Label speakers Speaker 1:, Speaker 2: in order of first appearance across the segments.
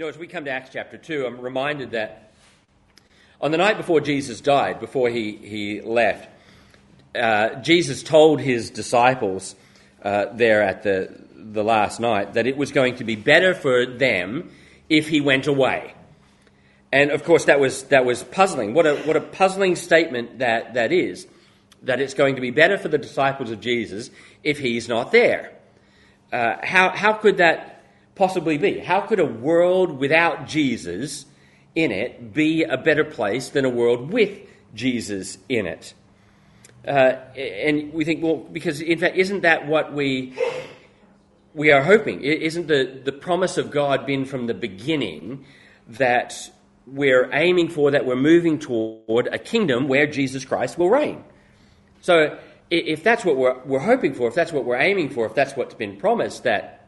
Speaker 1: You know, as we come to Acts chapter 2, I'm reminded that on the night before Jesus died, before he, he left, uh, Jesus told his disciples uh, there at the, the last night that it was going to be better for them if he went away. And of course, that was, that was puzzling. What a, what a puzzling statement that, that is, that it's going to be better for the disciples of Jesus if he's not there. Uh, how, how could that possibly be? How could a world without Jesus in it be a better place than a world with Jesus in it? Uh, and we think, well, because in fact, isn't that what we we are hoping? Isn't the, the promise of God been from the beginning that we're aiming for, that we're moving toward a kingdom where Jesus Christ will reign? So, if that's what we're, we're hoping for, if that's what we're aiming for, if that's what's been promised, that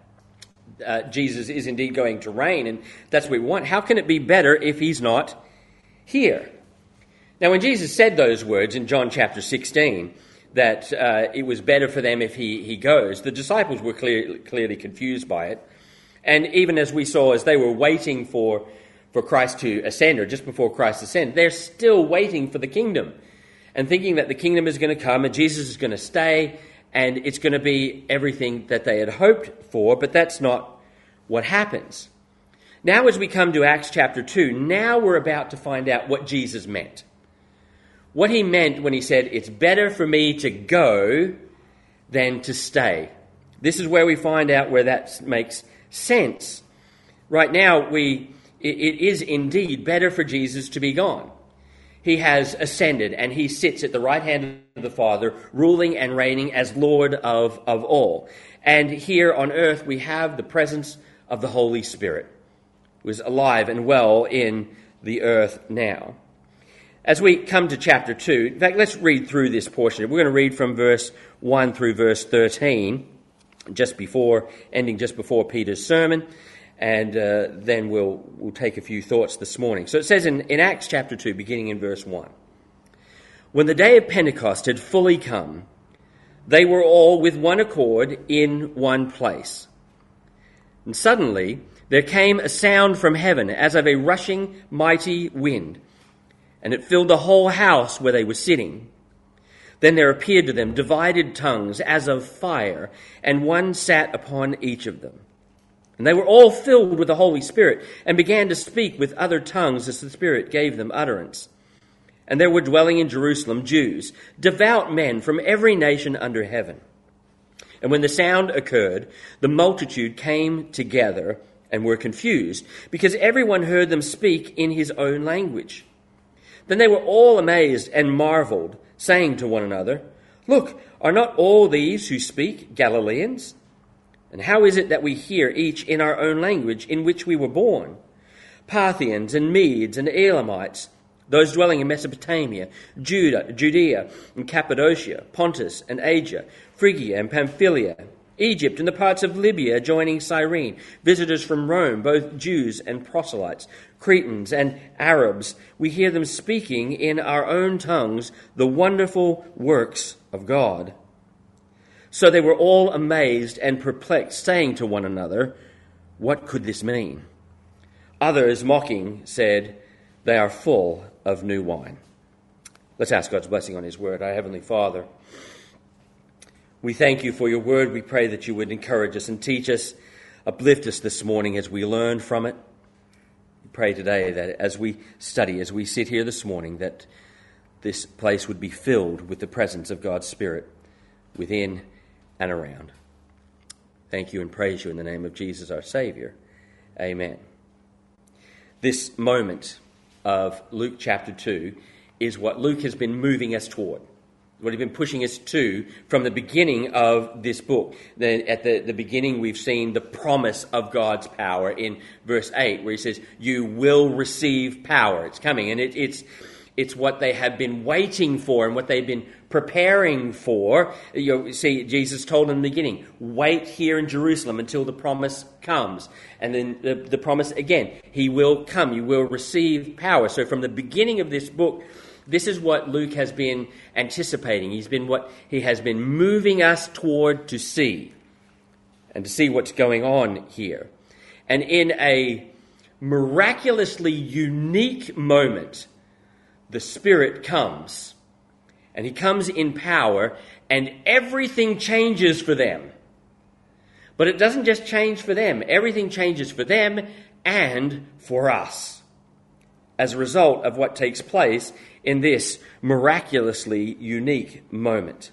Speaker 1: uh, Jesus is indeed going to reign, and that's what we want. How can it be better if he's not here? Now, when Jesus said those words in John chapter 16, that uh, it was better for them if he, he goes, the disciples were clear, clearly confused by it. And even as we saw, as they were waiting for, for Christ to ascend, or just before Christ ascend, they're still waiting for the kingdom and thinking that the kingdom is going to come and Jesus is going to stay and it's going to be everything that they had hoped for, but that's not what happens. Now, as we come to Acts chapter 2, now we're about to find out what Jesus meant. What he meant when he said, It's better for me to go than to stay. This is where we find out where that makes sense. Right now, we, it is indeed better for Jesus to be gone he has ascended and he sits at the right hand of the Father, ruling and reigning as Lord of, of all. And here on earth, we have the presence of the Holy Spirit, who is alive and well in the earth now. As we come to chapter 2, in fact, let's read through this portion. We're going to read from verse 1 through verse 13, just before, ending just before Peter's sermon and uh, then we'll, we'll take a few thoughts this morning. So it says in, in Acts chapter 2, beginning in verse 1 When the day of Pentecost had fully come, they were all with one accord in one place. And suddenly there came a sound from heaven as of a rushing mighty wind, and it filled the whole house where they were sitting. Then there appeared to them divided tongues as of fire, and one sat upon each of them. And they were all filled with the Holy Spirit and began to speak with other tongues as the Spirit gave them utterance. And there were dwelling in Jerusalem Jews, devout men from every nation under heaven. And when the sound occurred, the multitude came together and were confused, because everyone heard them speak in his own language. Then they were all amazed and marveled, saying to one another, Look, are not all these who speak Galileans? And how is it that we hear each in our own language in which we were born? Parthians and Medes and Elamites, those dwelling in Mesopotamia, Judah, Judea and Cappadocia, Pontus and Asia, Phrygia and Pamphylia, Egypt and the parts of Libya adjoining Cyrene, visitors from Rome, both Jews and proselytes, Cretans and Arabs, we hear them speaking in our own tongues the wonderful works of God. So they were all amazed and perplexed, saying to one another, What could this mean? Others, mocking, said, They are full of new wine. Let's ask God's blessing on His word. Our Heavenly Father, we thank you for your word. We pray that you would encourage us and teach us, uplift us this morning as we learn from it. We pray today that as we study, as we sit here this morning, that this place would be filled with the presence of God's Spirit within and around. Thank you and praise you in the name of Jesus our Savior. Amen. This moment of Luke chapter 2 is what Luke has been moving us toward, what he's been pushing us to from the beginning of this book. Then at the, the beginning, we've seen the promise of God's power in verse 8, where he says, You will receive power. It's coming. And it, it's, it's what they have been waiting for and what they've been preparing for. You see, Jesus told them in the beginning, wait here in Jerusalem until the promise comes. And then the, the promise again, He will come, you will receive power. So from the beginning of this book, this is what Luke has been anticipating. He's been what he has been moving us toward to see and to see what's going on here. And in a miraculously unique moment, the Spirit comes. And He comes in power, and everything changes for them. But it doesn't just change for them, everything changes for them and for us as a result of what takes place in this miraculously unique moment.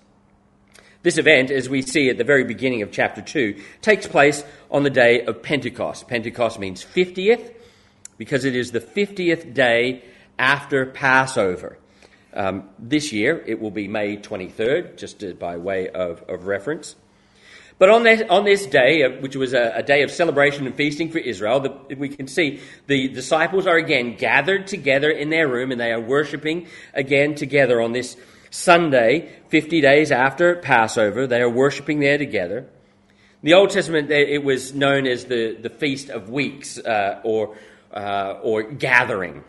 Speaker 1: This event, as we see at the very beginning of chapter 2, takes place on the day of Pentecost. Pentecost means 50th because it is the 50th day after Passover. Um, this year it will be May 23rd, just by way of, of reference. But on this, on this day, uh, which was a, a, day of celebration and feasting for Israel, the, we can see the disciples are again gathered together in their room and they are worshipping again together on this Sunday, 50 days after Passover. They are worshipping there together. In the Old Testament, it was known as the, the Feast of Weeks uh, or, uh, or gathering.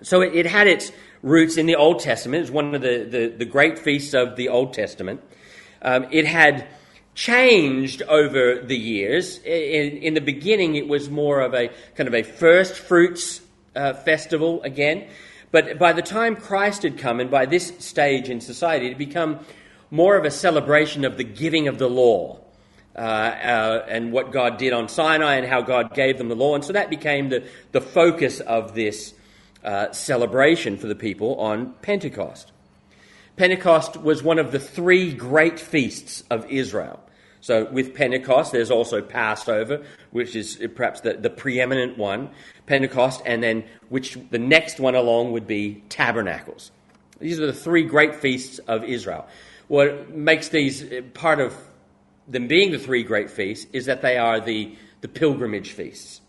Speaker 1: So it, it, had its roots in the Old Testament. It was one of the, the, the great feasts of the Old Testament. Um, it had changed over the years. In, in, the beginning, it was more of a kind of a first fruits uh, festival again. But by the time Christ had come, and by this stage in society, it had become more of a celebration of the giving of the law. Uh, uh, and what God did on Sinai and how God gave them the law. And so that became the, the focus of this uh, celebration for the people on Pentecost. Pentecost was one of the three great feasts of Israel. So, with Pentecost, there's also Passover, which is perhaps the, the preeminent one, Pentecost, and then which the next one along would be Tabernacles. These are the three great feasts of Israel. What makes these part of them being the three great feasts is that they are the, the pilgrimage feasts.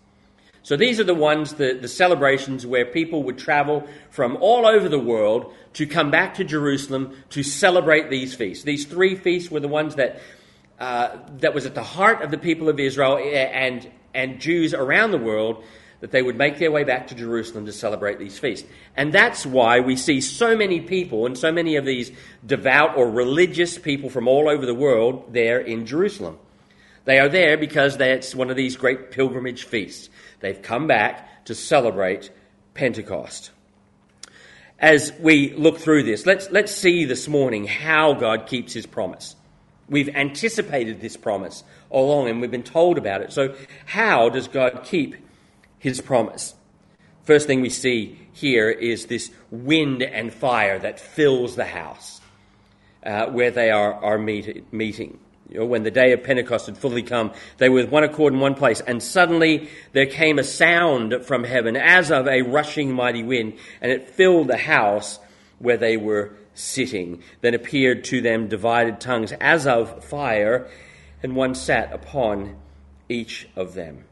Speaker 1: So these are the ones, the, the celebrations where people would travel from all over the world to come back to Jerusalem to celebrate these feasts. These three feasts were the ones that, uh, that was at the heart of the people of Israel and, and Jews around the world that they would make their way back to Jerusalem to celebrate these feasts. And that's why we see so many people and so many of these devout or religious people from all over the world there in Jerusalem. They are there because that's one of these great pilgrimage feasts. They've come back to celebrate Pentecost. As we look through this, let's, let's see this morning how God keeps his promise. We've anticipated this promise all along and we've been told about it. So, how does God keep his promise? First thing we see here is this wind and fire that fills the house uh, where they are, are meet, meeting you know, when the day of Pentecost had fully come, they were with one accord in one place, and suddenly there came a sound from heaven as of a rushing mighty wind, and it filled the house where they were sitting. Then appeared to them divided tongues as of fire, and one sat upon each of them.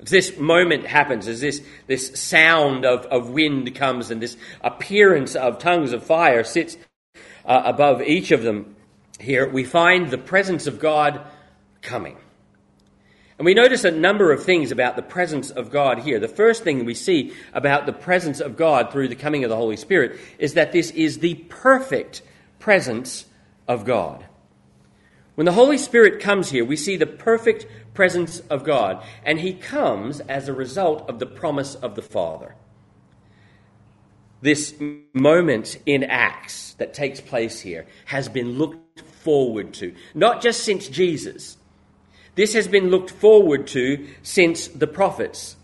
Speaker 1: This moment happens, as this, this sound of, of wind comes and this appearance of tongues of fire sits uh, above each of them, here, we find the presence of God coming. And we notice a number of things about the presence of God here. The first thing we see about the presence of God through the coming of the Holy Spirit is that this is the perfect presence of God. When the Holy Spirit comes here, we see the perfect presence of God, and he comes as a result of the promise of the Father. This moment in Acts that takes place here has been looked forward to, not just since Jesus. This has been looked forward to since the prophets.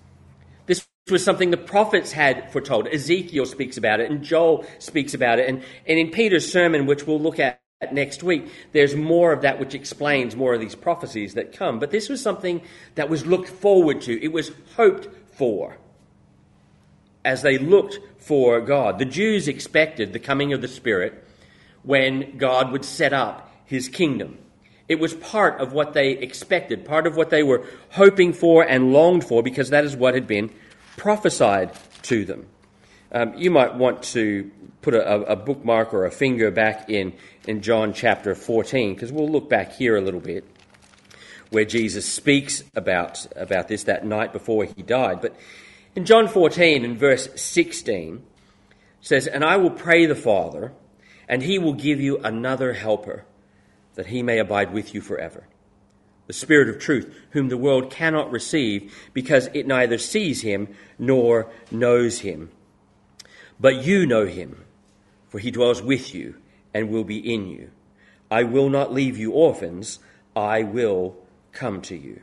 Speaker 1: This was something the prophets had foretold. Ezekiel speaks about it, and Joel speaks about it. And, and in Peter's sermon, which we'll look at next week, there's more of that which explains more of these prophecies that come. But this was something that was looked forward to, it was hoped for as they looked for God. The Jews expected the coming of the Spirit when God would set up his kingdom. It was part of what they expected, part of what they were hoping for and longed for, because that is what had been prophesied to them. Um, you might want to put a, a, bookmark or a finger back in, in John chapter 14, because we'll look back here a little bit, where Jesus speaks about, about this that night before he died. But in John 14, in verse 16, says, And I will pray the Father, and he will give you another helper, that he may abide with you forever. the Spirit of truth, whom the world cannot receive because it neither sees him nor knows him. But you know him, for he dwells with you and will be in you. I will not leave you orphans, I will come to you.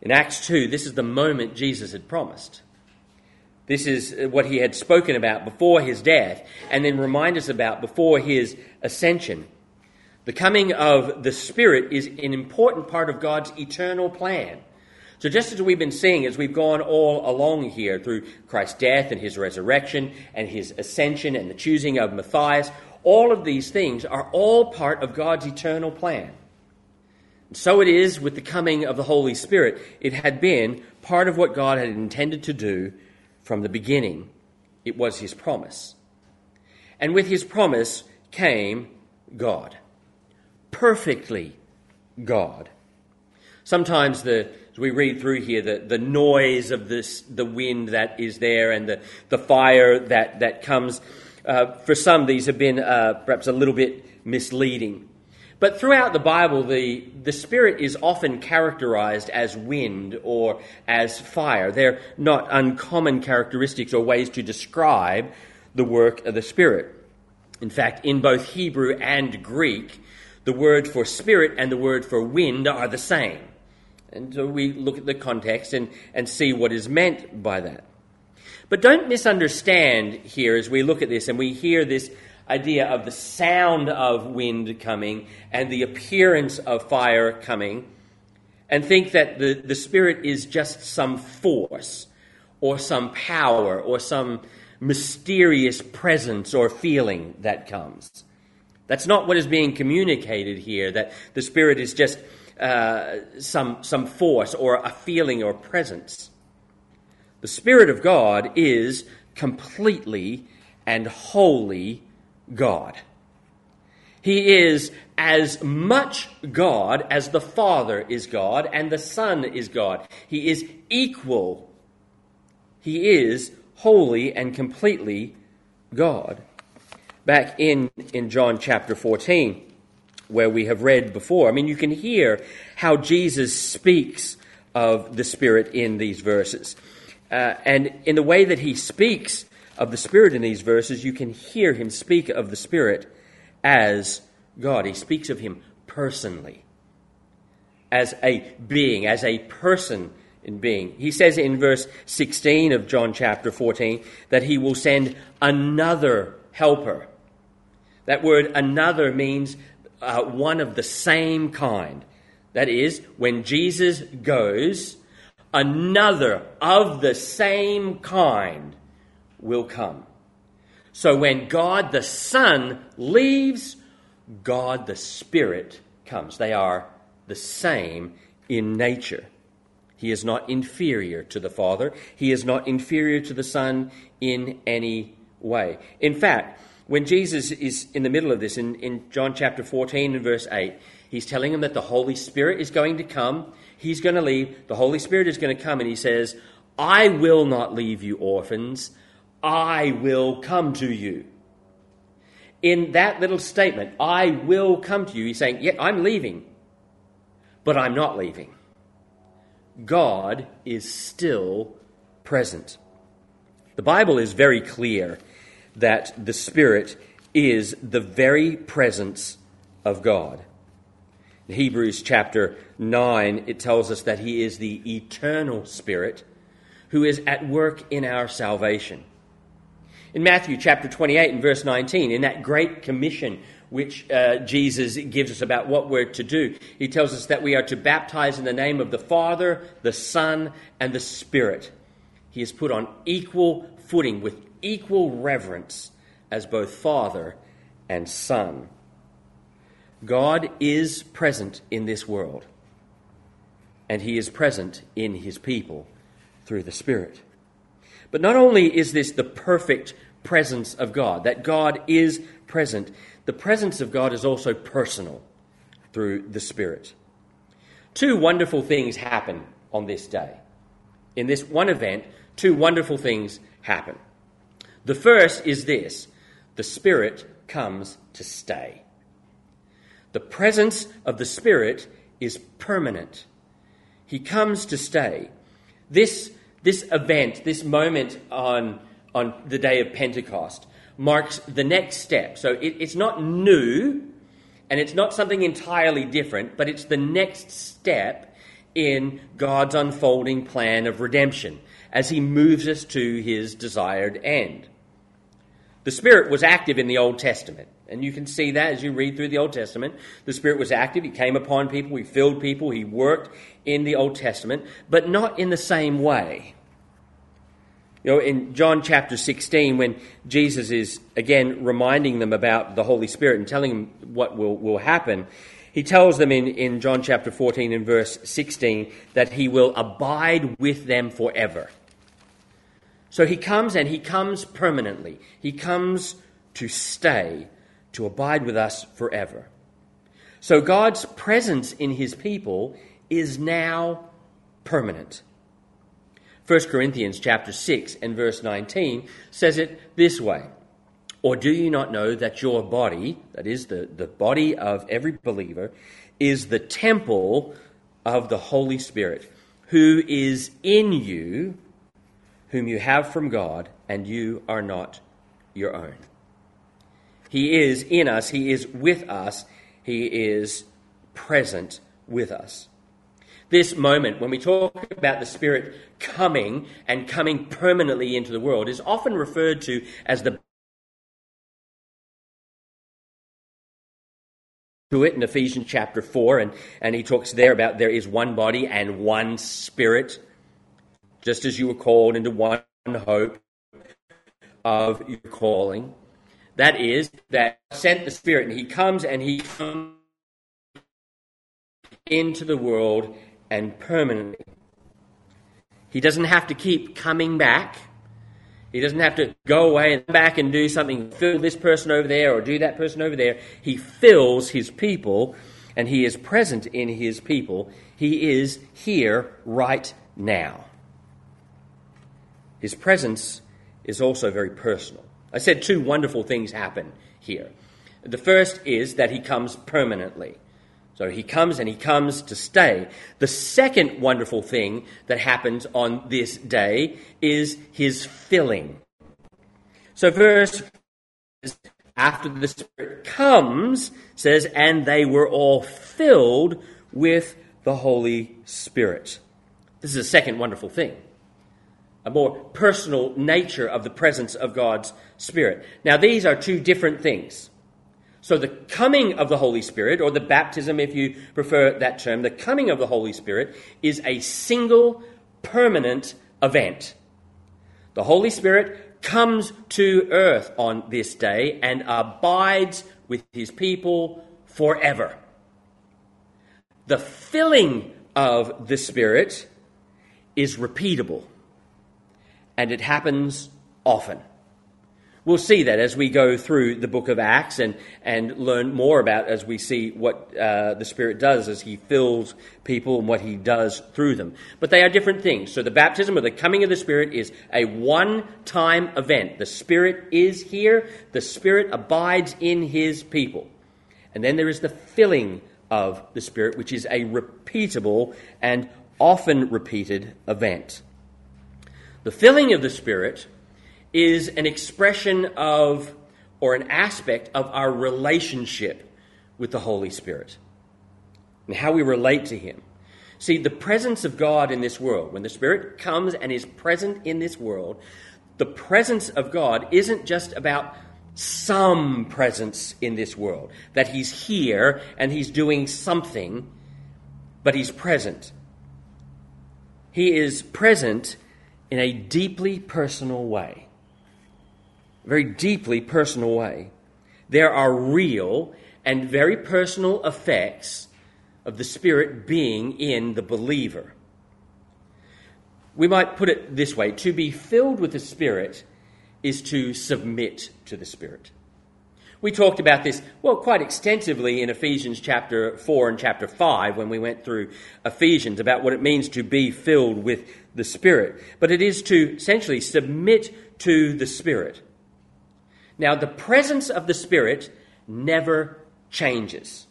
Speaker 1: In Acts 2, this is the moment Jesus had promised. This is uh, what he had spoken about before his death, and then remind us about before his ascension. The coming of the Spirit is an important part of God's eternal plan. So, just as we've been seeing as we've gone all along here through Christ's death and his resurrection and his ascension and the choosing of Matthias, all of these things are all part of God's eternal plan. So it is with the coming of the Holy Spirit. It had been part of what God had intended to do from the beginning, it was his promise. And with his promise came God perfectly God. Sometimes the as we read through here, the, the noise of this, the wind that is there and the, the fire that, that comes, uh, for some, these have been uh, perhaps a little bit misleading. But throughout the Bible, the, the Spirit is often characterized as wind or as fire. They're not uncommon characteristics or ways to describe the work of the Spirit. In fact, in both Hebrew and Greek, the word for spirit and the word for wind are the same. And so we look at the context and, and see what is meant by that. But don't misunderstand here as we look at this and we hear this idea of the sound of wind coming and the appearance of fire coming and think that the, the Spirit is just some force or some power or some mysterious presence or feeling that comes. That's not what is being communicated here, that the Spirit is just uh, some, some force or a feeling or presence. The Spirit of God is completely and wholly God. He is as much God as the Father is God and the Son is God. He is equal. He is wholly and completely God back in, in John chapter 14, where we have read before. I mean, you can hear how Jesus speaks of the Spirit in these verses. Uh, and in the way that he speaks of the Spirit in these verses, you can hear him speak of the Spirit as God. He speaks of him personally, as a being, as a person in being. He says in verse 16 of John chapter 14 that he will send another helper that word another means uh, one of the same kind. That is, when Jesus goes, another of the same kind will come. So when God the Son leaves, God the Spirit comes. They are the same in nature. He is not inferior to the Father. He is not inferior to the Son in any way. In fact, when Jesus is in the middle of this, in, in John chapter 14 and verse 8, he's telling them that the Holy Spirit is going to come. He's going to leave. The Holy Spirit is going to come, and he says, I will not leave you orphans. I will come to you. In that little statement, I will come to you, he's saying, Yeah, I'm leaving, but I'm not leaving. God is still present. The Bible is very clear that the Spirit is the very presence of God. In Hebrews chapter 9, it tells us that He is the eternal Spirit who is at work in our salvation. In Matthew chapter 28 and verse 19, in that great commission which uh, Jesus gives us about what we're to do, he tells us that we are to baptize in the name of the Father, the Son, and the Spirit. He is put on equal footing with equal reverence as both Father and Son. God is present in this world, and He is present in His people through the Spirit. But not only is this the perfect presence of God, that God is present, the presence of God is also personal through the Spirit. Two wonderful things happen on this day. In this one event, two wonderful things happen. The first is this the Spirit comes to stay. The presence of the Spirit is permanent. He comes to stay. This, this event, this moment on, on the day of Pentecost, marks the next step. So it, it's not new and it's not something entirely different, but it's the next step in God's unfolding plan of redemption as He moves us to His desired end. The Spirit was active in the Old Testament. And you can see that as you read through the Old Testament. The Spirit was active. He came upon people. He filled people. He worked in the Old Testament, but not in the same way. You know, in John chapter 16, when Jesus is again reminding them about the Holy Spirit and telling them what will, will happen, he tells them in, in John chapter 14 and verse 16 that he will abide with them forever. So he comes and he comes permanently. He comes to stay, to abide with us forever. So God's presence in his people is now permanent. 1 Corinthians chapter 6 and verse 19 says it this way. Or do you not know that your body, that is the, the body of every believer, is the temple of the Holy Spirit, who is in you, whom you have from God, and you are not your own? He is in us, He is with us, He is present with us this moment, when we talk about the Spirit coming and coming permanently into the world, is often referred to as the to it in Ephesians chapter 4, and, and he talks there about there is one body and one spirit, just as you were called into one hope of your calling. That is, that sent the Spirit, and he comes and he comes into the world and permanently. He doesn't have to keep coming back. He doesn't have to go away and back and do something, fill this person over there or do that person over there. He fills his people and he is present in his people. He is here right now. His presence is also very personal. I said two wonderful things happen here. The first is that he comes permanently. So he comes and he comes to stay. The second wonderful thing that happens on this day is his filling. So verse after the Spirit comes says, and they were all filled with the Holy Spirit. This is a second wonderful thing. A more personal nature of the presence of God's Spirit. Now, these are two different things. So, the coming of the Holy Spirit, or the baptism if you prefer that term, the coming of the Holy Spirit is a single permanent event. The Holy Spirit comes to earth on this day and abides with his people forever. The filling of the Spirit is repeatable and it happens often. We'll see that as we go through the book of Acts and, and learn more about as we see what uh, the Spirit does as He fills people and what He does through them. But they are different things. So the baptism or the coming of the Spirit is a one time event. The Spirit is here, the Spirit abides in His people. And then there is the filling of the Spirit, which is a repeatable and often repeated event. The filling of the Spirit is an expression of or an aspect of our relationship with the Holy Spirit and how we relate to Him. See, the presence of God in this world, when the Spirit comes and is present in this world, the presence of God isn't just about some presence in this world, that He's here and He's doing something, but He's present. He is present in a deeply personal way very deeply personal way. There are real and very personal effects of the Spirit being in the believer. We might put it this way to be filled with the Spirit is to submit to the Spirit. We talked about this, well, quite extensively in Ephesians chapter 4 and chapter 5 when we went through Ephesians about what it means to be filled with the Spirit. But it is to essentially submit to the Spirit. Now, the presence of the Spirit never changes.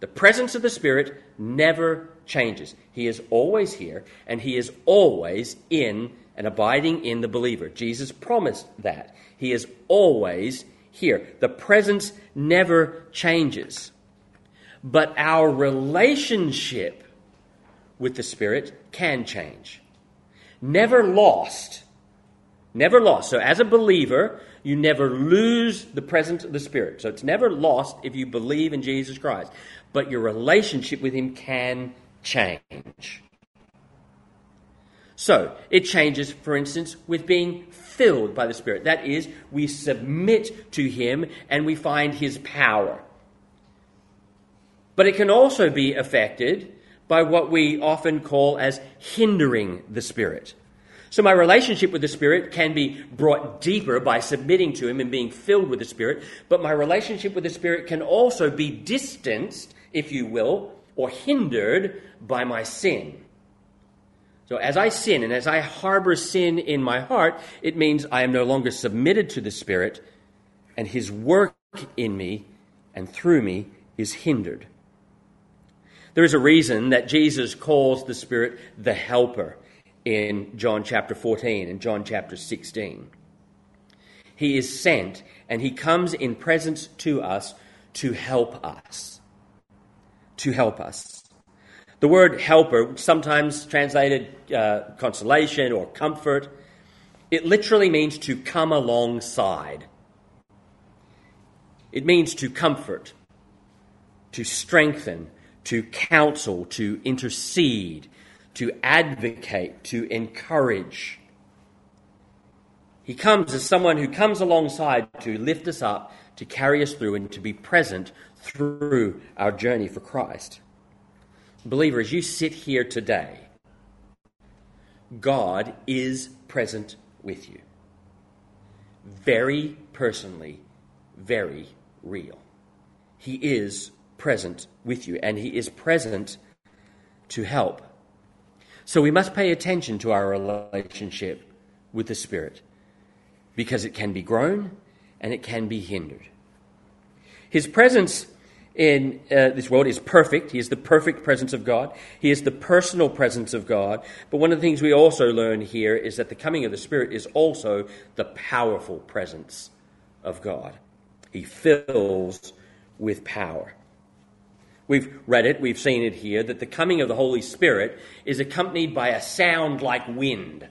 Speaker 1: The presence of the Spirit never changes. He is always here, and He is always in and abiding in the believer. Jesus promised that. He is always here. The presence never changes. But our relationship with the Spirit can change. Never lost. Never lost. So, as a believer, you never lose the presence of the Spirit. So, it's never lost if you believe in Jesus Christ. But your relationship with Him can change. So, it changes, for instance, with being filled by the Spirit. That is, we submit to Him and we find His power. But it can also be affected by what we often call as hindering the Spirit. So my relationship with the Spirit can be brought deeper by submitting to Him and being filled with the Spirit, but my relationship with the Spirit can also be distanced, if you will, or hindered by my sin. So as I sin and as I harbor sin in my heart, it means I am no longer submitted to the Spirit, and His work in me and through me is hindered. There is a reason that Jesus calls the Spirit the Helper in John chapter 14 and John chapter 16. He is sent and he comes in presence to us to help us. To help us. The word helper, sometimes translated uh, consolation or comfort, it literally means to come alongside. It means to comfort, to strengthen, to counsel, to intercede, to advocate, to encourage. He comes as someone who comes alongside to lift us up, to carry us through, and to be present through our journey for Christ. Believer, as you sit here today, God is present with you. Very personally, very real. He is present with you, and He is present to help. So we must pay attention to our relationship with the Spirit because it can be grown and it can be hindered. His presence in uh, this world is perfect. He is the perfect presence of God. He is the personal presence of God. But one of the things we also learn here is that the coming of the Spirit is also the powerful presence of God. He fills with power. We've read it, we've seen it here, that the coming of the Holy Spirit is accompanied by a sound like wind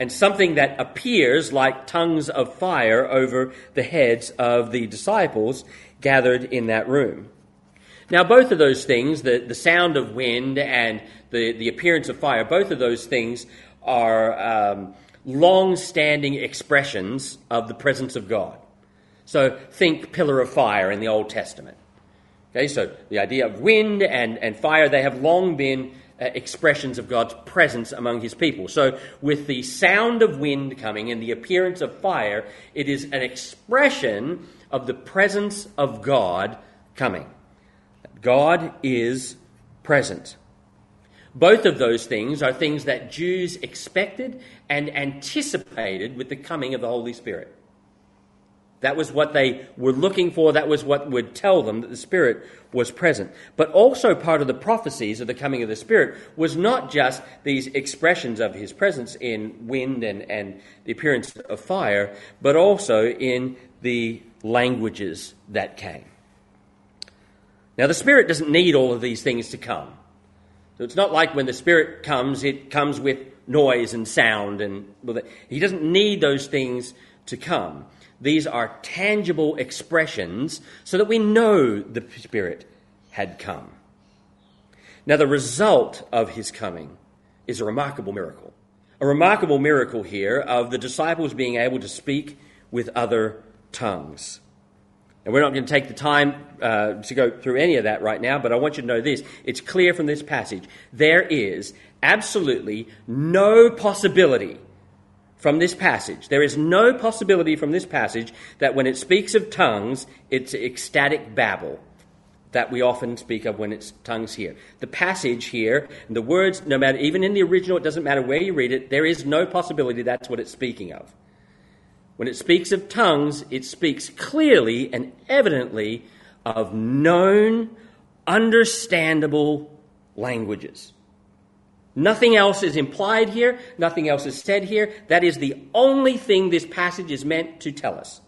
Speaker 1: and something that appears like tongues of fire over the heads of the disciples gathered in that room. Now, both of those things, the, the sound of wind and the, the appearance of fire, both of those things are um, long standing expressions of the presence of God. So think pillar of fire in the Old Testament. Okay, so the idea of wind and, and fire, they have long been uh, expressions of God's presence among his people. So, with the sound of wind coming and the appearance of fire, it is an expression of the presence of God coming. God is present. Both of those things are things that Jews expected and anticipated with the coming of the Holy Spirit. That was what they were looking for. That was what would tell them that the Spirit was present. But also part of the prophecies of the coming of the Spirit was not just these expressions of His presence in wind and, and the appearance of fire, but also in the languages that came. Now, the Spirit doesn't need all of these things to come. So it's not like when the Spirit comes, it comes with noise and sound, and well, He doesn't need those things to come. These are tangible expressions so that we know the Spirit had come. Now, the result of his coming is a remarkable miracle. A remarkable miracle here of the disciples being able to speak with other tongues. And we're not going to take the time uh, to go through any of that right now, but I want you to know this. It's clear from this passage. There is absolutely no possibility from this passage. There is no possibility from this passage that when it speaks of tongues, it's ecstatic babble that we often speak of when it's tongues here. The passage here, the words, no matter, even in the original, it doesn't matter where you read it, there is no possibility that's what it's speaking of. When it speaks of tongues, it speaks clearly and evidently of known, understandable languages. Nothing else is implied here, nothing else is said here. That is the only thing this passage is meant to tell us.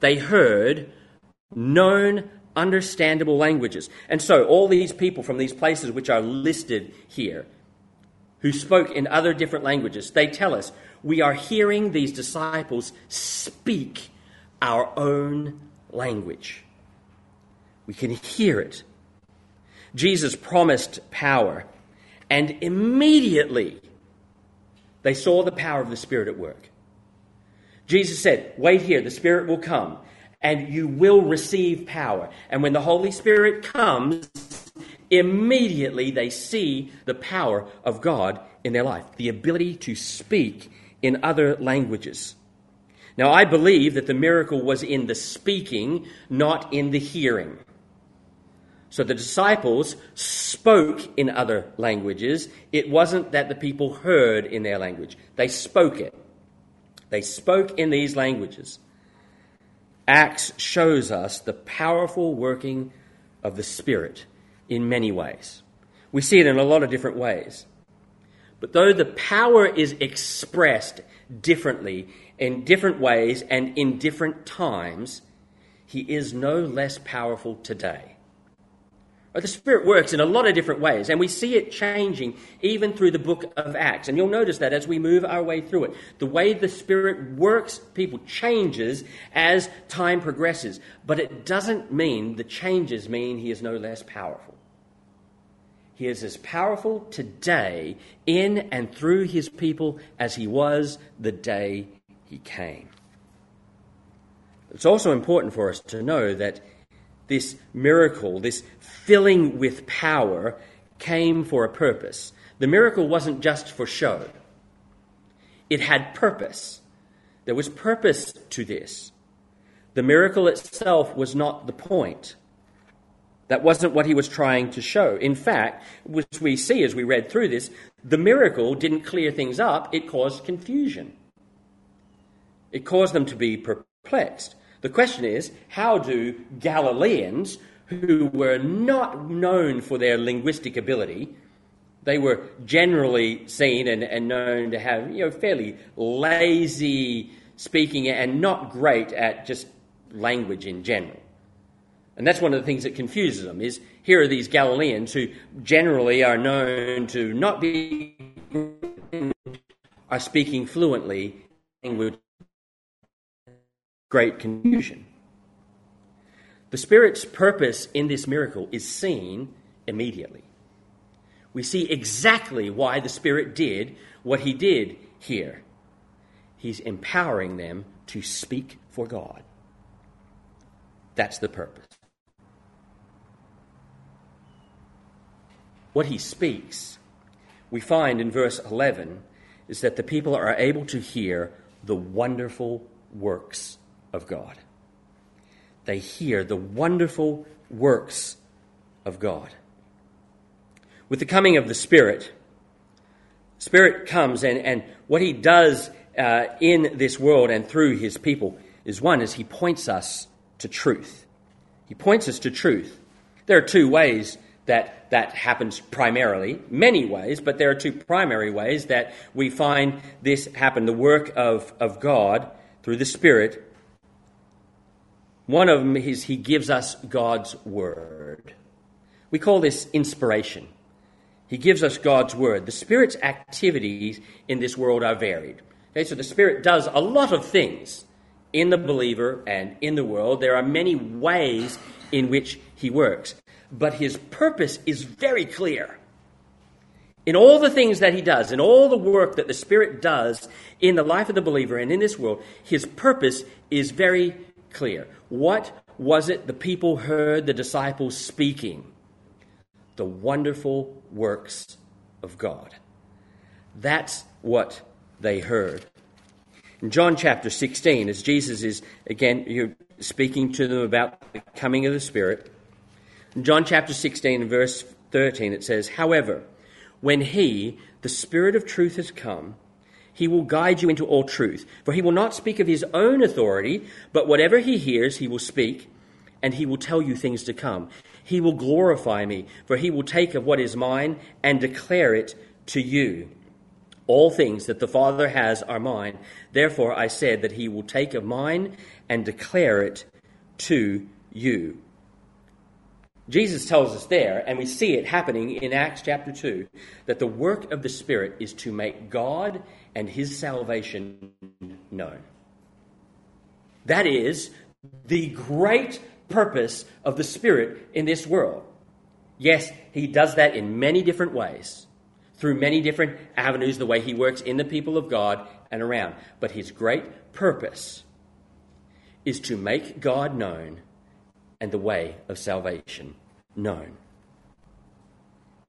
Speaker 1: They heard known, understandable languages. And so, all these people from these places which are listed here, who spoke in other different languages, they tell us we are hearing these disciples speak our own language. We can hear it. Jesus promised power, and immediately they saw the power of the Spirit at work. Jesus said, Wait here, the Spirit will come, and you will receive power. And when the Holy Spirit comes, immediately they see the power of God in their life, the ability to speak in other languages. Now, I believe that the miracle was in the speaking, not in the hearing. So the disciples spoke in other languages. It wasn't that the people heard in their language, they spoke it. They spoke in these languages. Acts shows us the powerful working of the Spirit in many ways. We see it in a lot of different ways. But though the power is expressed differently in different ways and in different times, he is no less powerful today. Uh, the Spirit works in a lot of different ways, and we see it changing even through the book of Acts. And you'll notice that as we move our way through it. The way the Spirit works people changes as time progresses, but it doesn't mean the changes mean He is no less powerful. He is as powerful today in and through His people as He was the day He came. It's also important for us to know that this miracle, this filling with power, came for a purpose. The miracle wasn't just for show, it had purpose. There was purpose to this. The miracle itself was not the point. That wasn't what he was trying to show. In fact, which we see as we read through this, the miracle didn't clear things up, it caused confusion. It caused them to be perplexed. The question is how do Galileans, who were not known for their linguistic ability, they were generally seen and, and known to have you know, fairly lazy speaking and not great at just language in general. And that's one of the things that confuses them is here are these Galileans who generally are known to not be are speaking fluently language great confusion. The Spirit's purpose in this miracle is seen immediately. We see exactly why the Spirit did what he did here. He's empowering them to speak for God. That's the purpose. What he speaks, we find in verse 11, is that the people are able to hear the wonderful works of God. They hear the wonderful works of God. With the coming of the Spirit, Spirit comes, and, and what He does uh, in this world and through His people is one, is He points us to truth. He points us to truth. There are two ways that that happens primarily, many ways, but there are two primary ways that we find this happen the work of, of God through the Spirit one of them is he gives us God's word. We call this inspiration. He gives us God's word. The Spirit's activities in this world are varied. Okay, so the Spirit does a lot of things in the believer and in the world. There are many ways in which he works, but his purpose is very clear. In all the things that he does, in all the work that the Spirit does in the life of the believer and in this world, his purpose is very clear. What was it the people heard the disciples speaking? The wonderful works of God. That's what they heard. In John chapter 16, as Jesus is again speaking to them about the coming of the Spirit, in John chapter 16 verse 13, it says, However, when He, the Spirit of truth, has come, he will guide you into all truth. For he will not speak of his own authority, but whatever he hears, he will speak, and he will tell you things to come. he will glorify me, for he will take of what is mine and declare it to you. All things that the Father has are mine. Therefore I said that he will take of mine and declare it to you. Jesus tells us there, and we see it happening in Acts chapter 2, that the work of the Spirit is to make God and his salvation known. That is the great purpose of the Spirit in this world. Yes, he does that in many different ways, through many different avenues, the way he works in the people of God and around. But his great purpose is to make God known and the way of salvation known.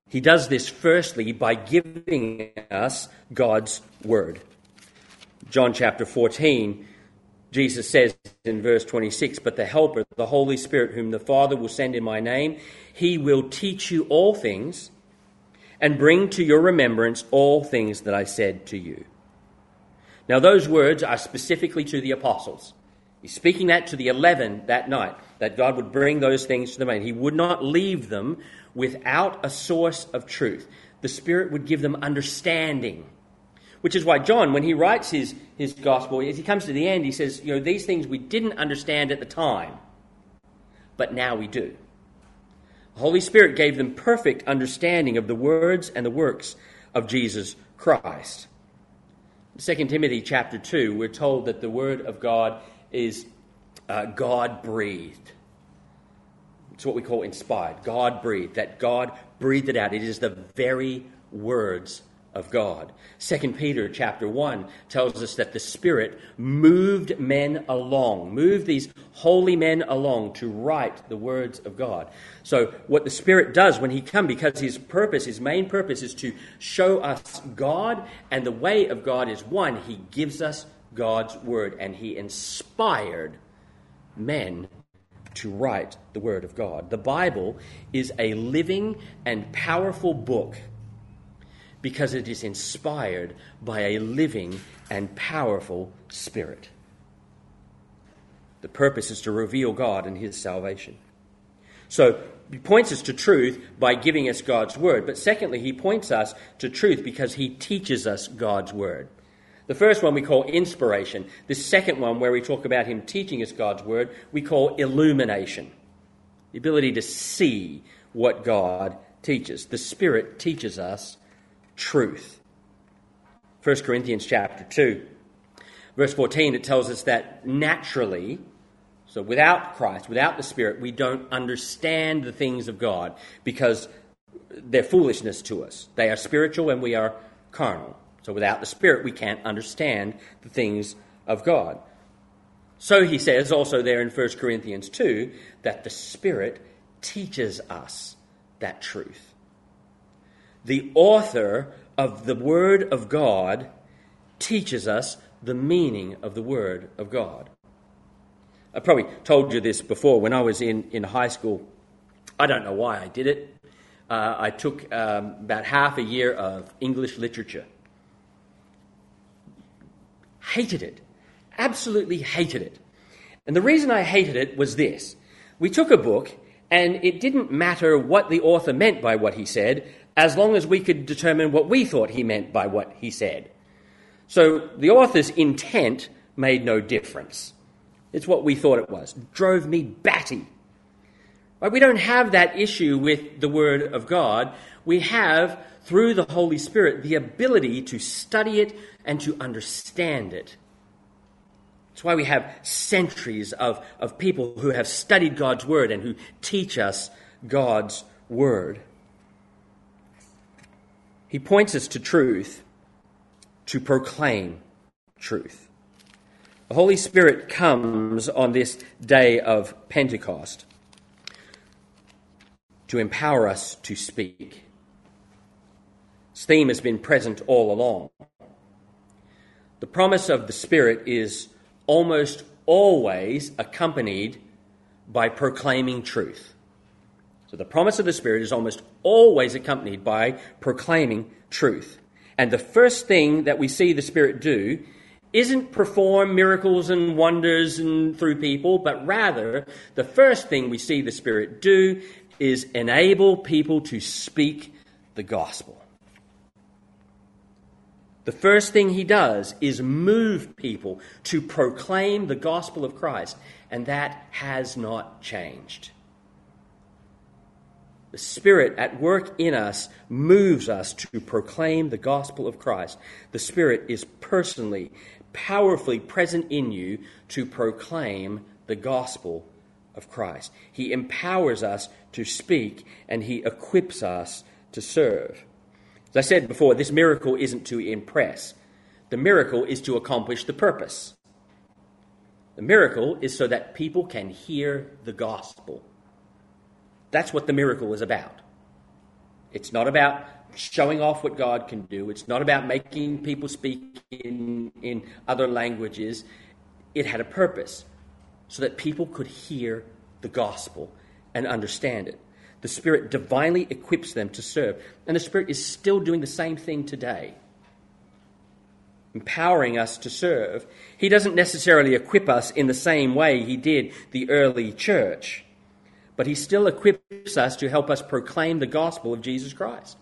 Speaker 1: He does this firstly by giving us God's word. John chapter 14, Jesus says in verse 26 But the Helper, the Holy Spirit, whom the Father will send in my name, he will teach you all things and bring to your remembrance all things that I said to you. Now, those words are specifically to the apostles. He's speaking that to the eleven that night, that God would bring those things to them. He would not leave them without a source of truth. The Spirit would give them understanding. Which is why John, when he writes his, his gospel, as he comes to the end, he says, You know, these things we didn't understand at the time, but now we do. The Holy Spirit gave them perfect understanding of the words and the works of Jesus Christ. 2 Timothy chapter 2, we're told that the Word of God is uh, God breathed. It's what we call inspired. God breathed. That God breathed it out. It is the very words of God. Second Peter chapter 1 tells us that the Spirit moved men along, moved these holy men along to write the words of God. So what the Spirit does when he comes, because his purpose, his main purpose is to show us God, and the way of God is one, he gives us God's word, and he inspired men to write the word of God. The Bible is a living and powerful book because it is inspired by a living and powerful spirit. The purpose is to reveal God and his salvation. So he points us to truth by giving us God's word. But secondly, he points us to truth because he teaches us God's word. The first one we call inspiration. The second one, where we talk about him teaching us God's word, we call illumination. The ability to see what God teaches. The Spirit teaches us truth. 1 Corinthians chapter 2, verse 14, it tells us that naturally, so without Christ, without the Spirit, we don't understand the things of God because they're foolishness to us. They are spiritual and we are carnal. So without the Spirit, we can't understand the things of God. So he says also there in 1 Corinthians 2 that the Spirit teaches us that truth. The author of the Word of God teaches us the meaning of the Word of God. I probably told you this before when I was in, in high school. I don't know why I did it. Uh, I took um, about half a year of English literature hated it. Absolutely hated it. And the reason I hated it was this. We took a book, and it didn't matter what the author meant by what he said, as long as we could determine what we thought he meant by what he said. So the author's intent made no difference. It's what we thought it was. Drove me batty. Right? We don't have that issue with the Word of God. We have, through the Holy Spirit, the ability to study it and to understand it. That's why we have centuries of, of people who have studied God's Word and who teach us God's Word. He points us to truth to proclaim truth. The Holy Spirit comes on this day of Pentecost to empower us to speak. This theme has been present all along. The promise of the Spirit is almost always accompanied by proclaiming truth. So the promise of the Spirit is almost always accompanied by proclaiming truth. And the first thing that we see the Spirit do isn't perform miracles and wonders and through people, but rather the first thing we see the Spirit do is enable people to speak the gospel. The first thing he does is move people to proclaim the gospel of Christ, and that has not changed. The Spirit at work in us moves us to proclaim the gospel of Christ. The Spirit is personally, powerfully present in you to proclaim the gospel of Christ. He empowers us to speak and He equips us to serve. As I said before, this miracle isn't to impress, the miracle is to accomplish the purpose. The miracle is so that people can hear the gospel. That's what the miracle is about. It's not about showing off what God can do. It's not about making people speak in, in other languages. It had a purpose so that people could hear the gospel and understand it. The Spirit divinely equips them to serve. And the Spirit is still doing the same thing today, empowering us to serve. He doesn't necessarily equip us in the same way He did the early church, but He still equips us to help us proclaim the gospel of Jesus Christ.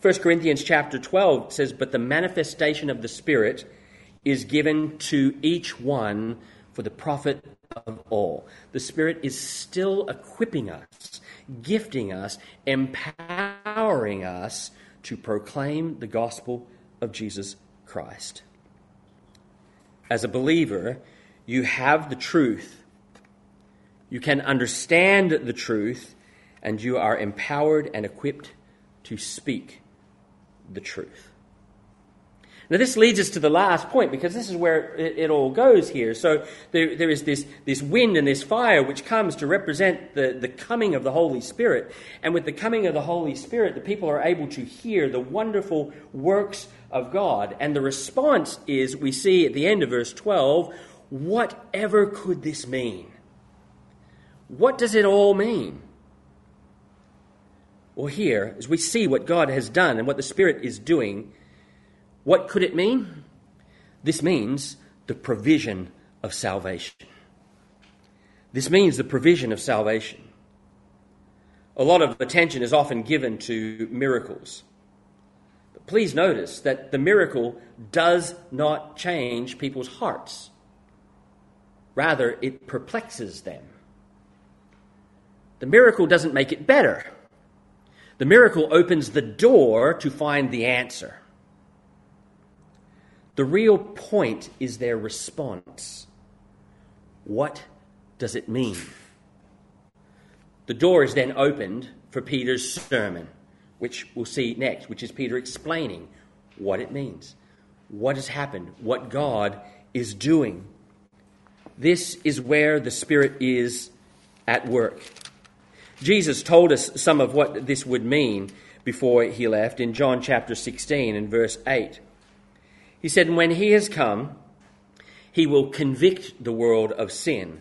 Speaker 1: 1 Corinthians chapter 12 says, But the manifestation of the Spirit is given to each one for the profit of all. The Spirit is still equipping us, gifting us, empowering us to proclaim the gospel of Jesus Christ. As a believer, you have the truth, you can understand the truth, and you are empowered and equipped to speak the truth. Now, this leads us to the last point because this is where it, it all goes here. So, there, there is this, this wind and this fire which comes to represent the, the coming of the Holy Spirit. And with the coming of the Holy Spirit, the people are able to hear the wonderful works of God. And the response is we see at the end of verse 12 whatever could this mean? What does it all mean? Well, here, as we see what God has done and what the Spirit is doing, what could it mean? This means the provision of salvation. This means the provision of salvation. A lot of attention is often given to miracles. But please notice that the miracle does not change people's hearts. Rather, it perplexes them. The miracle doesn't make it better. The miracle opens the door to find the answer. The real point is their response. What does it mean? The door is then opened for Peter's sermon, which we'll see next, which is Peter explaining what it means, what has happened, what God is doing. This is where the Spirit is at work. Jesus told us some of what this would mean before he left in John chapter 16 and verse 8. He said, When he has come, he will convict the world of sin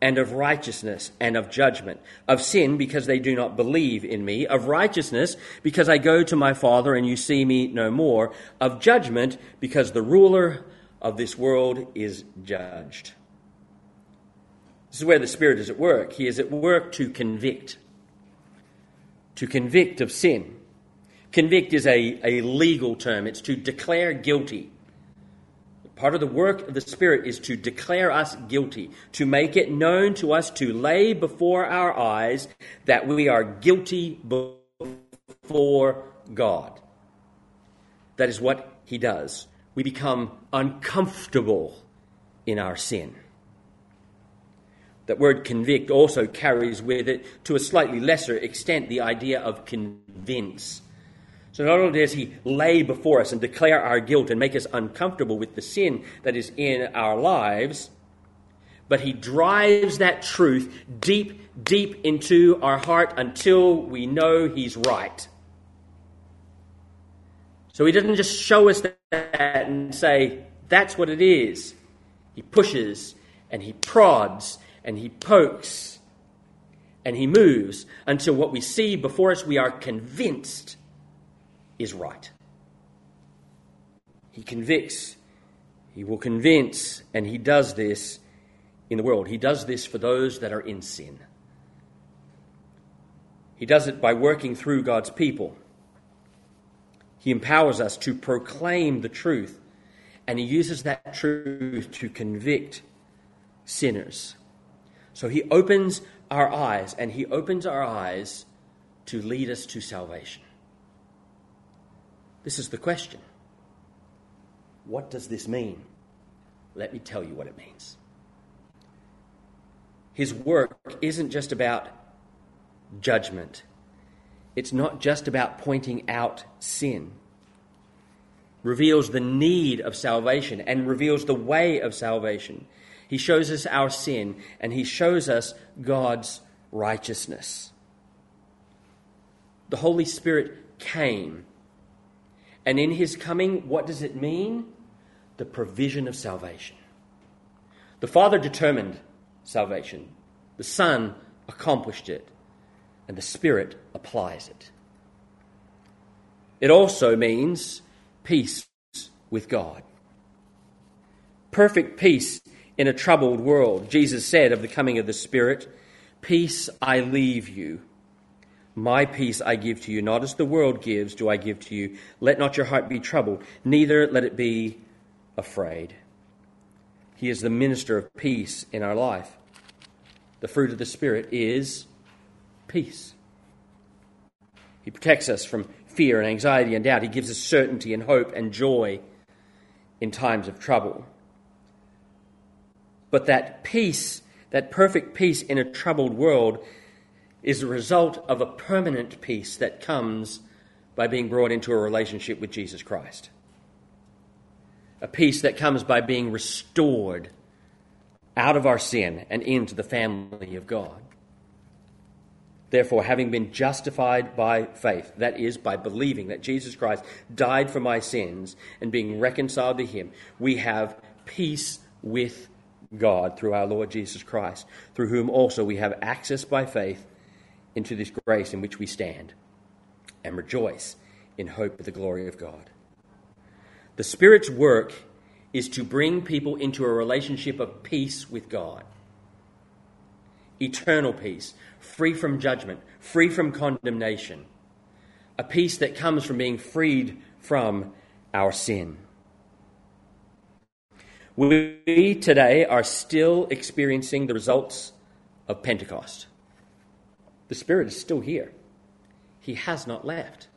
Speaker 1: and of righteousness and of judgment. Of sin, because they do not believe in me. Of righteousness, because I go to my Father and you see me no more. Of judgment, because the ruler of this world is judged. This is where the Spirit is at work. He is at work to convict, to convict of sin. Convict is a, a legal term, it's to declare guilty. Part of the work of the Spirit is to declare us guilty, to make it known to us, to lay before our eyes that we are guilty before God. That is what He does. We become uncomfortable in our sin. That word convict also carries with it, to a slightly lesser extent, the idea of convince. So not only does he lay before us and declare our guilt and make us uncomfortable with the sin that is in our lives, but he drives that truth deep, deep into our heart until we know he's right. So he doesn't just show us that and say, that's what it is. He pushes and he prods and he pokes and he moves until what we see before us we are convinced is right. He convicts, he will convince, and he does this in the world. He does this for those that are in sin. He does it by working through God's people. He empowers us to proclaim the truth, and He uses that truth to convict sinners. So He opens our eyes, and He opens our eyes to lead us to salvation. This is the question. What does this mean? Let me tell you what it means. His work isn't just about judgment, it's not just about pointing out sin. Reveals the need of salvation and reveals the way of salvation. He shows us our sin and he shows us God's righteousness. The Holy Spirit came. And in his coming, what does it mean? The provision of salvation. The Father determined salvation, the Son accomplished it, and the Spirit applies it. It also means peace with God. Perfect peace in a troubled world. Jesus said of the coming of the Spirit, Peace I leave you. My peace I give to you, not as the world gives, do I give to you. Let not your heart be troubled, neither let it be afraid. He is the minister of peace in our life. The fruit of the Spirit is peace. He protects us from fear and anxiety and doubt. He gives us certainty and hope and joy in times of trouble. But that peace, that perfect peace in a troubled world, is a result of a permanent peace that comes by being brought into a relationship with Jesus Christ. A peace that comes by being restored out of our sin and into the family of God. Therefore, having been justified by faith, that is, by believing that Jesus Christ died for my sins and being reconciled to Him, we have peace with God through our Lord Jesus Christ, through whom also we have access by faith into this grace in which we stand and rejoice in hope of the glory of God. The Spirit's work is to bring people into a relationship of peace with God. Eternal peace, free from judgment, free from condemnation. A peace that comes from being freed from our sin. We today are still experiencing the results of Pentecost. The Spirit is still here, He has not left.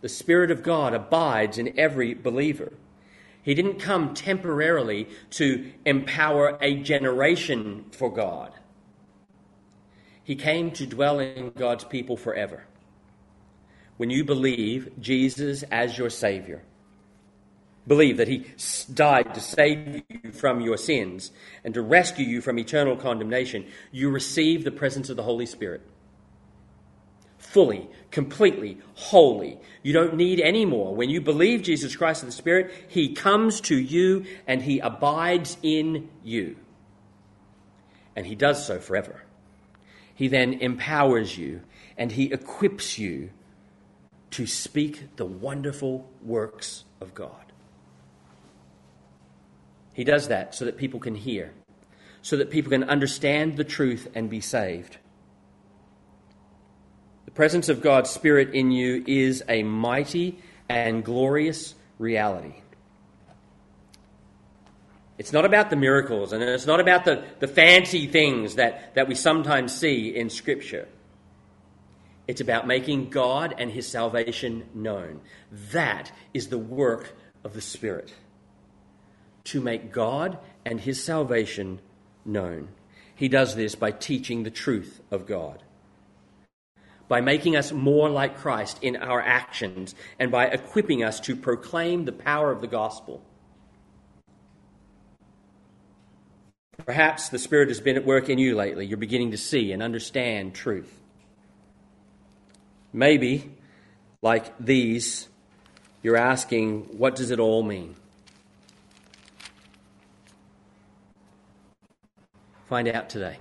Speaker 1: The Spirit of God abides in every believer. He didn't come temporarily to empower a generation for God. He came to dwell in God's people forever. When you believe Jesus as your Savior, believe that He died to save you from your sins and to rescue you from eternal condemnation, you receive the presence of the Holy Spirit fully, completely, wholly. You don't need any more. When you believe Jesus Christ of the Spirit, He comes to you and He abides in you. And He does so forever. He then empowers you and He equips you to speak the wonderful works of God. He does that so that people can hear, so that people can understand the truth and be saved The presence of God's Spirit in you is a mighty and glorious reality. It's not about the miracles and it's not about the, the fancy things that, that we sometimes see in Scripture. It's about making God and His salvation known. That is the work of the Spirit. To make God and His salvation known. He does this by teaching the truth of God by making us more like Christ in our actions and by equipping us to proclaim the power of the gospel. Perhaps the Spirit has been at work in you lately. You're beginning to see and understand truth. Maybe, like these, you're asking, what does it all mean? Find out today.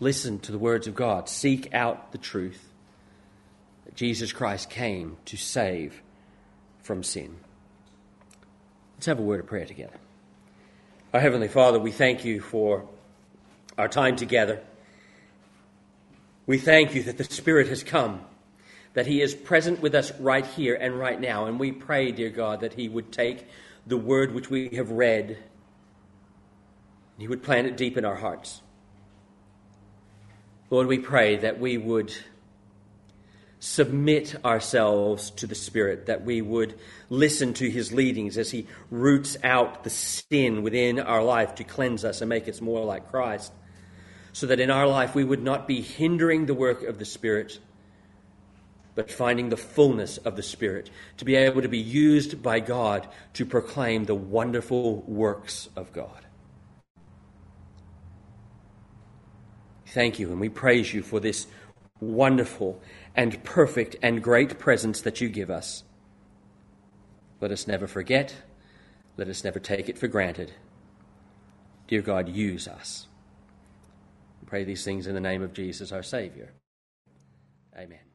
Speaker 1: Listen to the words of God. Seek out the truth that Jesus Christ came to save from sin. Let's have a word of prayer together. Our Heavenly Father, we thank you for our time together. We thank you that the Spirit has come, that He is present with us right here and right now. And we pray, dear God, that He would take the word which we have read, He would plant it deep in our hearts. Lord, we pray that we would submit ourselves to the Spirit, that we would listen to His leadings as He roots out the sin within our life to cleanse us and make us more like Christ, so that in our life we would not be hindering the work of the Spirit, but finding the fullness of the Spirit, to be able to be used by God to proclaim the wonderful works of God. Thank you, and we praise you for this wonderful and perfect and great presence that you give us. Let us never forget. Let us never take it for granted. Dear God, use us. I pray these things in the name of Jesus, our Savior. Amen.